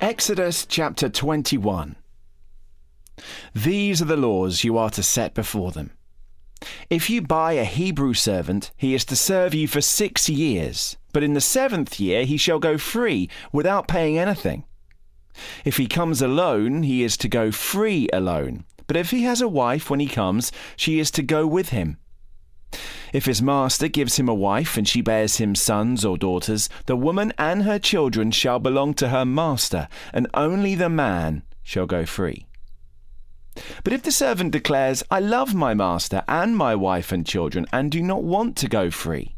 Exodus chapter 21. These are the laws you are to set before them. If you buy a Hebrew servant, he is to serve you for six years, but in the seventh year he shall go free without paying anything. If he comes alone, he is to go free alone, but if he has a wife when he comes, she is to go with him. If his master gives him a wife and she bears him sons or daughters, the woman and her children shall belong to her master, and only the man shall go free. But if the servant declares, I love my master and my wife and children, and do not want to go free,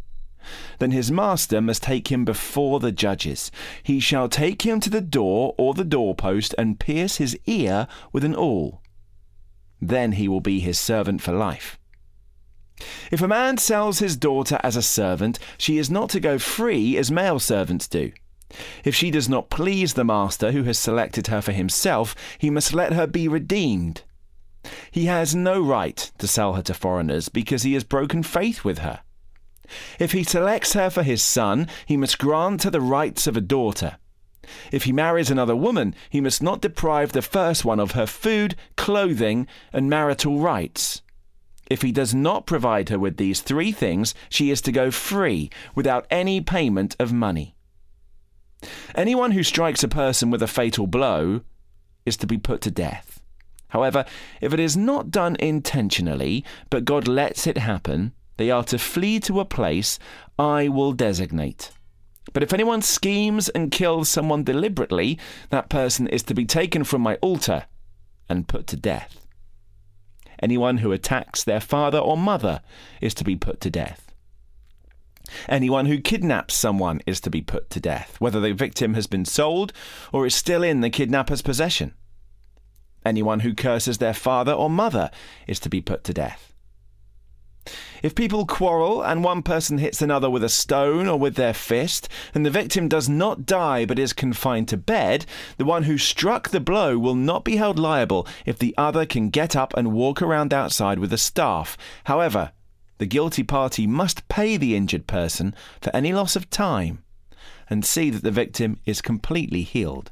then his master must take him before the judges. He shall take him to the door or the doorpost and pierce his ear with an awl. Then he will be his servant for life. If a man sells his daughter as a servant, she is not to go free as male servants do. If she does not please the master who has selected her for himself, he must let her be redeemed. He has no right to sell her to foreigners because he has broken faith with her. If he selects her for his son, he must grant her the rights of a daughter. If he marries another woman, he must not deprive the first one of her food, clothing, and marital rights. If he does not provide her with these three things, she is to go free without any payment of money. Anyone who strikes a person with a fatal blow is to be put to death. However, if it is not done intentionally, but God lets it happen, they are to flee to a place I will designate. But if anyone schemes and kills someone deliberately, that person is to be taken from my altar and put to death. Anyone who attacks their father or mother is to be put to death. Anyone who kidnaps someone is to be put to death, whether the victim has been sold or is still in the kidnapper's possession. Anyone who curses their father or mother is to be put to death. If people quarrel and one person hits another with a stone or with their fist, and the victim does not die but is confined to bed, the one who struck the blow will not be held liable if the other can get up and walk around outside with a staff. However, the guilty party must pay the injured person for any loss of time and see that the victim is completely healed.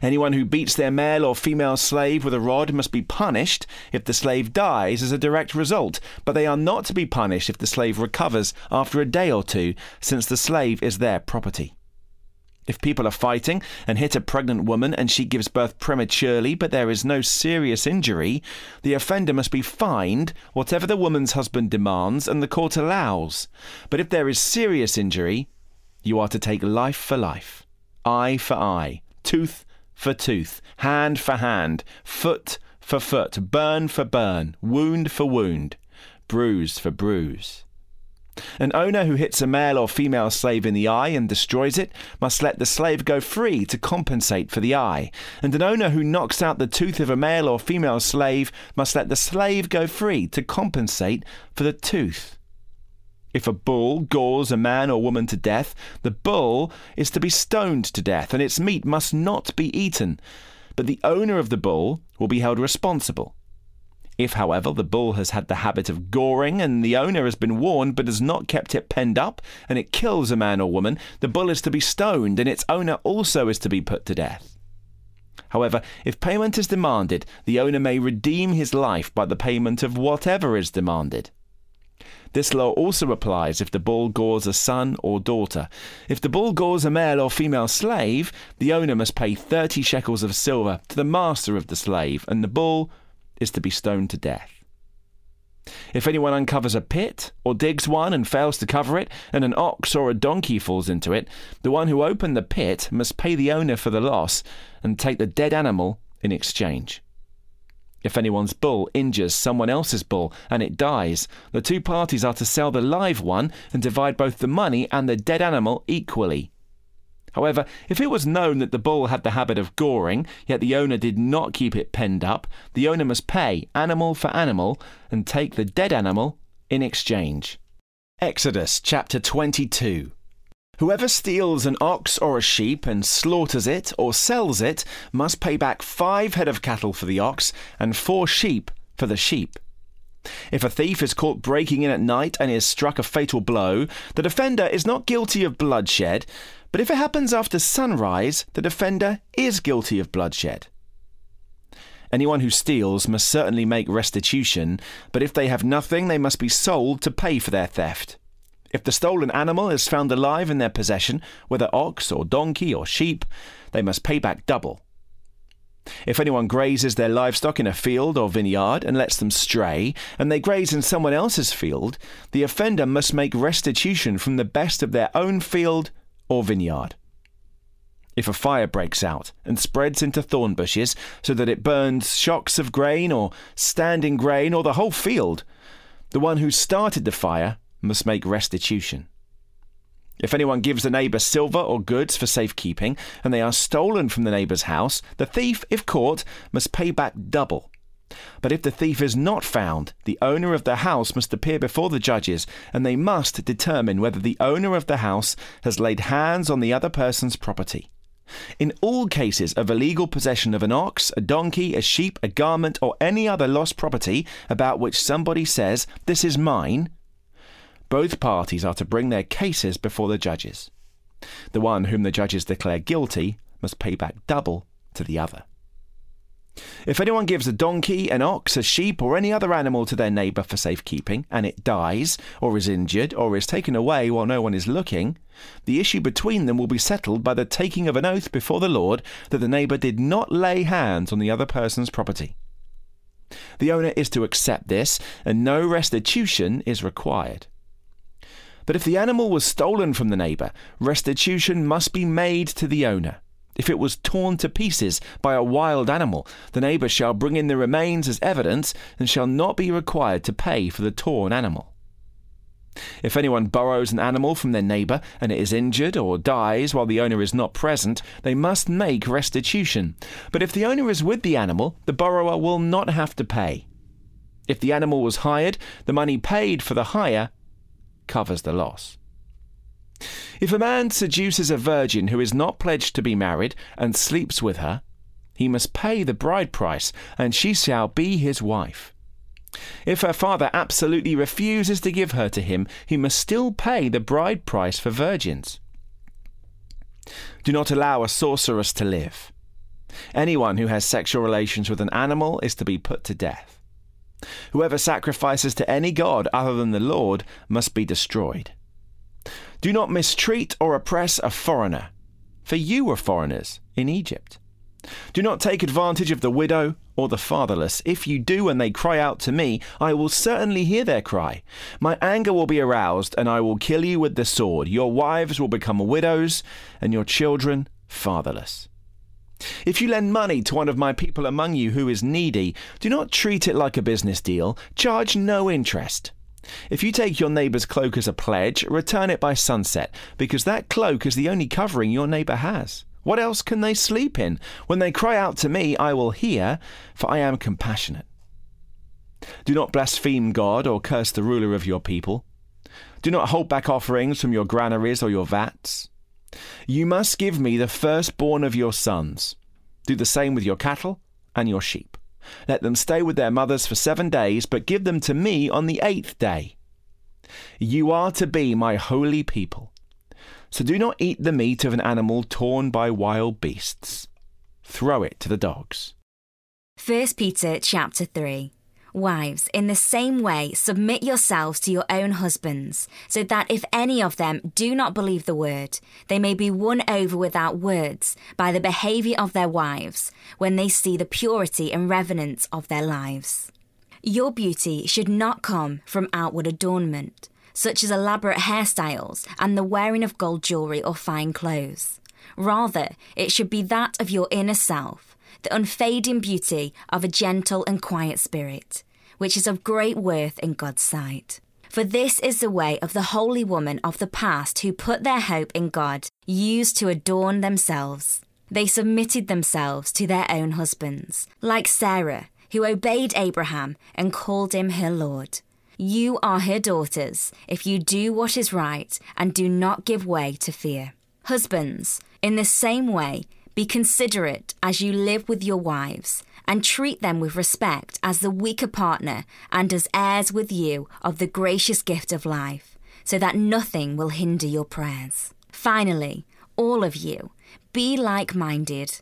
Anyone who beats their male or female slave with a rod must be punished if the slave dies as a direct result, but they are not to be punished if the slave recovers after a day or two, since the slave is their property. If people are fighting and hit a pregnant woman and she gives birth prematurely but there is no serious injury, the offender must be fined whatever the woman's husband demands and the court allows. But if there is serious injury, you are to take life for life, eye for eye, tooth for tooth, hand for hand, foot for foot, burn for burn, wound for wound, bruise for bruise. An owner who hits a male or female slave in the eye and destroys it must let the slave go free to compensate for the eye, and an owner who knocks out the tooth of a male or female slave must let the slave go free to compensate for the tooth. If a bull gores a man or woman to death, the bull is to be stoned to death, and its meat must not be eaten. But the owner of the bull will be held responsible. If, however, the bull has had the habit of goring and the owner has been warned but has not kept it penned up and it kills a man or woman, the bull is to be stoned and its owner also is to be put to death. However, if payment is demanded, the owner may redeem his life by the payment of whatever is demanded. This law also applies if the bull gores a son or daughter. If the bull gores a male or female slave, the owner must pay 30 shekels of silver to the master of the slave, and the bull is to be stoned to death. If anyone uncovers a pit or digs one and fails to cover it, and an ox or a donkey falls into it, the one who opened the pit must pay the owner for the loss and take the dead animal in exchange. If anyone's bull injures someone else's bull and it dies, the two parties are to sell the live one and divide both the money and the dead animal equally. However, if it was known that the bull had the habit of goring, yet the owner did not keep it penned up, the owner must pay animal for animal and take the dead animal in exchange. Exodus chapter 22. Whoever steals an ox or a sheep and slaughters it or sells it must pay back five head of cattle for the ox and four sheep for the sheep. If a thief is caught breaking in at night and is struck a fatal blow, the defender is not guilty of bloodshed, but if it happens after sunrise, the defender is guilty of bloodshed. Anyone who steals must certainly make restitution, but if they have nothing, they must be sold to pay for their theft. If the stolen animal is found alive in their possession, whether ox or donkey or sheep, they must pay back double. If anyone grazes their livestock in a field or vineyard and lets them stray, and they graze in someone else's field, the offender must make restitution from the best of their own field or vineyard. If a fire breaks out and spreads into thorn bushes so that it burns shocks of grain or standing grain or the whole field, the one who started the fire must make restitution. If anyone gives the neighbour silver or goods for safekeeping, and they are stolen from the neighbour's house, the thief, if caught, must pay back double. But if the thief is not found, the owner of the house must appear before the judges, and they must determine whether the owner of the house has laid hands on the other person's property. In all cases of illegal possession of an ox, a donkey, a sheep, a garment, or any other lost property about which somebody says, This is mine, both parties are to bring their cases before the judges. The one whom the judges declare guilty must pay back double to the other. If anyone gives a donkey, an ox, a sheep, or any other animal to their neighbour for safekeeping, and it dies, or is injured, or is taken away while no one is looking, the issue between them will be settled by the taking of an oath before the Lord that the neighbour did not lay hands on the other person's property. The owner is to accept this, and no restitution is required. But if the animal was stolen from the neighbour, restitution must be made to the owner. If it was torn to pieces by a wild animal, the neighbour shall bring in the remains as evidence and shall not be required to pay for the torn animal. If anyone borrows an animal from their neighbour and it is injured or dies while the owner is not present, they must make restitution. But if the owner is with the animal, the borrower will not have to pay. If the animal was hired, the money paid for the hire covers the loss. If a man seduces a virgin who is not pledged to be married and sleeps with her, he must pay the bride price, and she shall be his wife. If her father absolutely refuses to give her to him, he must still pay the bride price for virgins. Do not allow a sorceress to live. Anyone who has sexual relations with an animal is to be put to death. Whoever sacrifices to any god other than the Lord must be destroyed. Do not mistreat or oppress a foreigner, for you were foreigners in Egypt. Do not take advantage of the widow or the fatherless. If you do and they cry out to me, I will certainly hear their cry. My anger will be aroused, and I will kill you with the sword. Your wives will become widows, and your children fatherless. If you lend money to one of my people among you who is needy, do not treat it like a business deal. Charge no interest. If you take your neighbour's cloak as a pledge, return it by sunset, because that cloak is the only covering your neighbour has. What else can they sleep in? When they cry out to me, I will hear, for I am compassionate. Do not blaspheme God or curse the ruler of your people. Do not hold back offerings from your granaries or your vats. You must give me the firstborn of your sons. Do the same with your cattle and your sheep. Let them stay with their mothers for seven days, but give them to me on the eighth day. You are to be my holy people. So do not eat the meat of an animal torn by wild beasts. Throw it to the dogs. 1 Peter chapter 3 Wives, in the same way, submit yourselves to your own husbands, so that if any of them do not believe the word, they may be won over without words by the behaviour of their wives when they see the purity and reverence of their lives. Your beauty should not come from outward adornment, such as elaborate hairstyles and the wearing of gold jewellery or fine clothes. Rather, it should be that of your inner self the unfading beauty of a gentle and quiet spirit, which is of great worth in God's sight. For this is the way of the holy women of the past who put their hope in God, used to adorn themselves. They submitted themselves to their own husbands, like Sarah, who obeyed Abraham and called him her Lord. You are her daughters if you do what is right and do not give way to fear. Husbands, in the same way, be considerate as you live with your wives, and treat them with respect as the weaker partner and as heirs with you of the gracious gift of life, so that nothing will hinder your prayers. Finally, all of you, be like minded,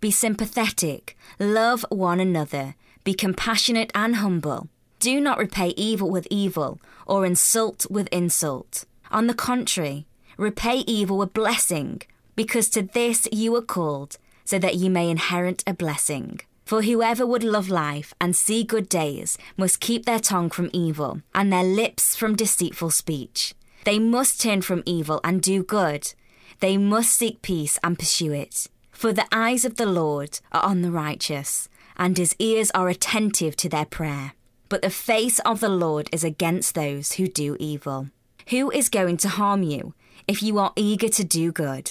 be sympathetic, love one another, be compassionate and humble. Do not repay evil with evil or insult with insult. On the contrary, repay evil with blessing because to this you were called, so that you may inherit a blessing. For whoever would love life and see good days must keep their tongue from evil, and their lips from deceitful speech. They must turn from evil and do good. They must seek peace and pursue it. For the eyes of the Lord are on the righteous, and his ears are attentive to their prayer. But the face of the Lord is against those who do evil. Who is going to harm you if you are eager to do good?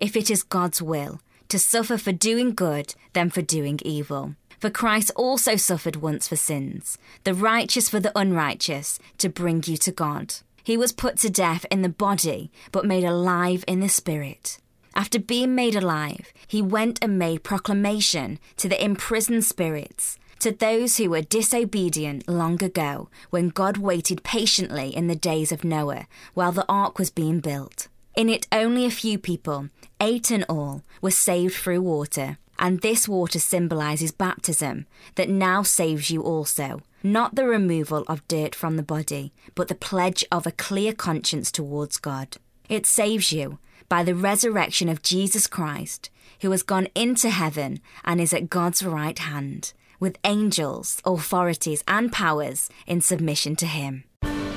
if it is God's will, to suffer for doing good than for doing evil. For Christ also suffered once for sins, the righteous for the unrighteous, to bring you to God. He was put to death in the body, but made alive in the spirit. After being made alive, he went and made proclamation to the imprisoned spirits, to those who were disobedient long ago, when God waited patiently in the days of Noah while the ark was being built. In it, only a few people, eight in all, were saved through water. And this water symbolizes baptism, that now saves you also. Not the removal of dirt from the body, but the pledge of a clear conscience towards God. It saves you by the resurrection of Jesus Christ, who has gone into heaven and is at God's right hand, with angels, authorities, and powers in submission to him.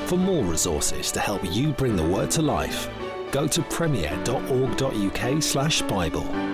For more resources to help you bring the word to life, go to premier.org.uk/bible.